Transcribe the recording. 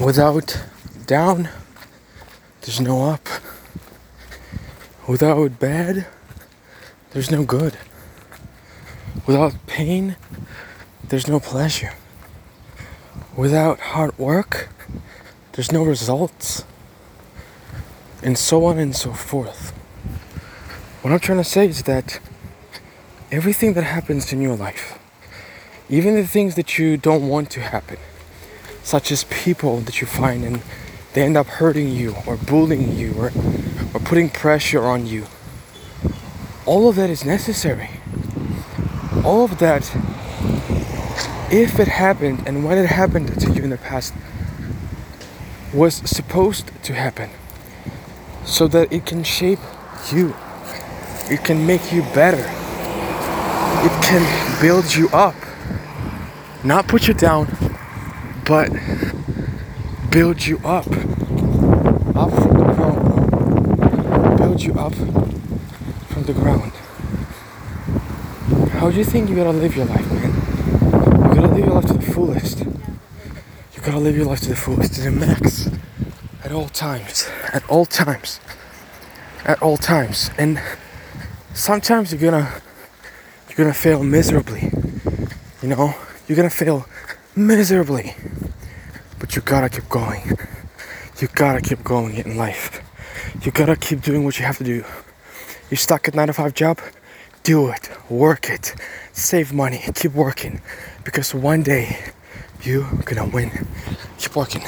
Without down, there's no up. Without bad, there's no good. Without pain, there's no pleasure. Without hard work, there's no results. And so on and so forth. What I'm trying to say is that everything that happens in your life, even the things that you don't want to happen, such as people that you find and they end up hurting you or bullying you or, or putting pressure on you. All of that is necessary. All of that, if it happened and when it happened to you in the past, was supposed to happen so that it can shape you. It can make you better. It can build you up. Not put you down, but build you up. Up from the ground, Build you up from the ground. How do you think you gotta live your life, man? You gotta live your life to the fullest. You gotta live your life to the fullest, to the max. At all times. At all times. At all times. And sometimes you're gonna you're gonna fail miserably. You know? You're gonna fail miserably. But you gotta keep going. You gotta keep going in life. You gotta keep doing what you have to do. You're stuck at 9 to 5 job? Do it. Work it. Save money. Keep working. Because one day you're gonna win. Keep working.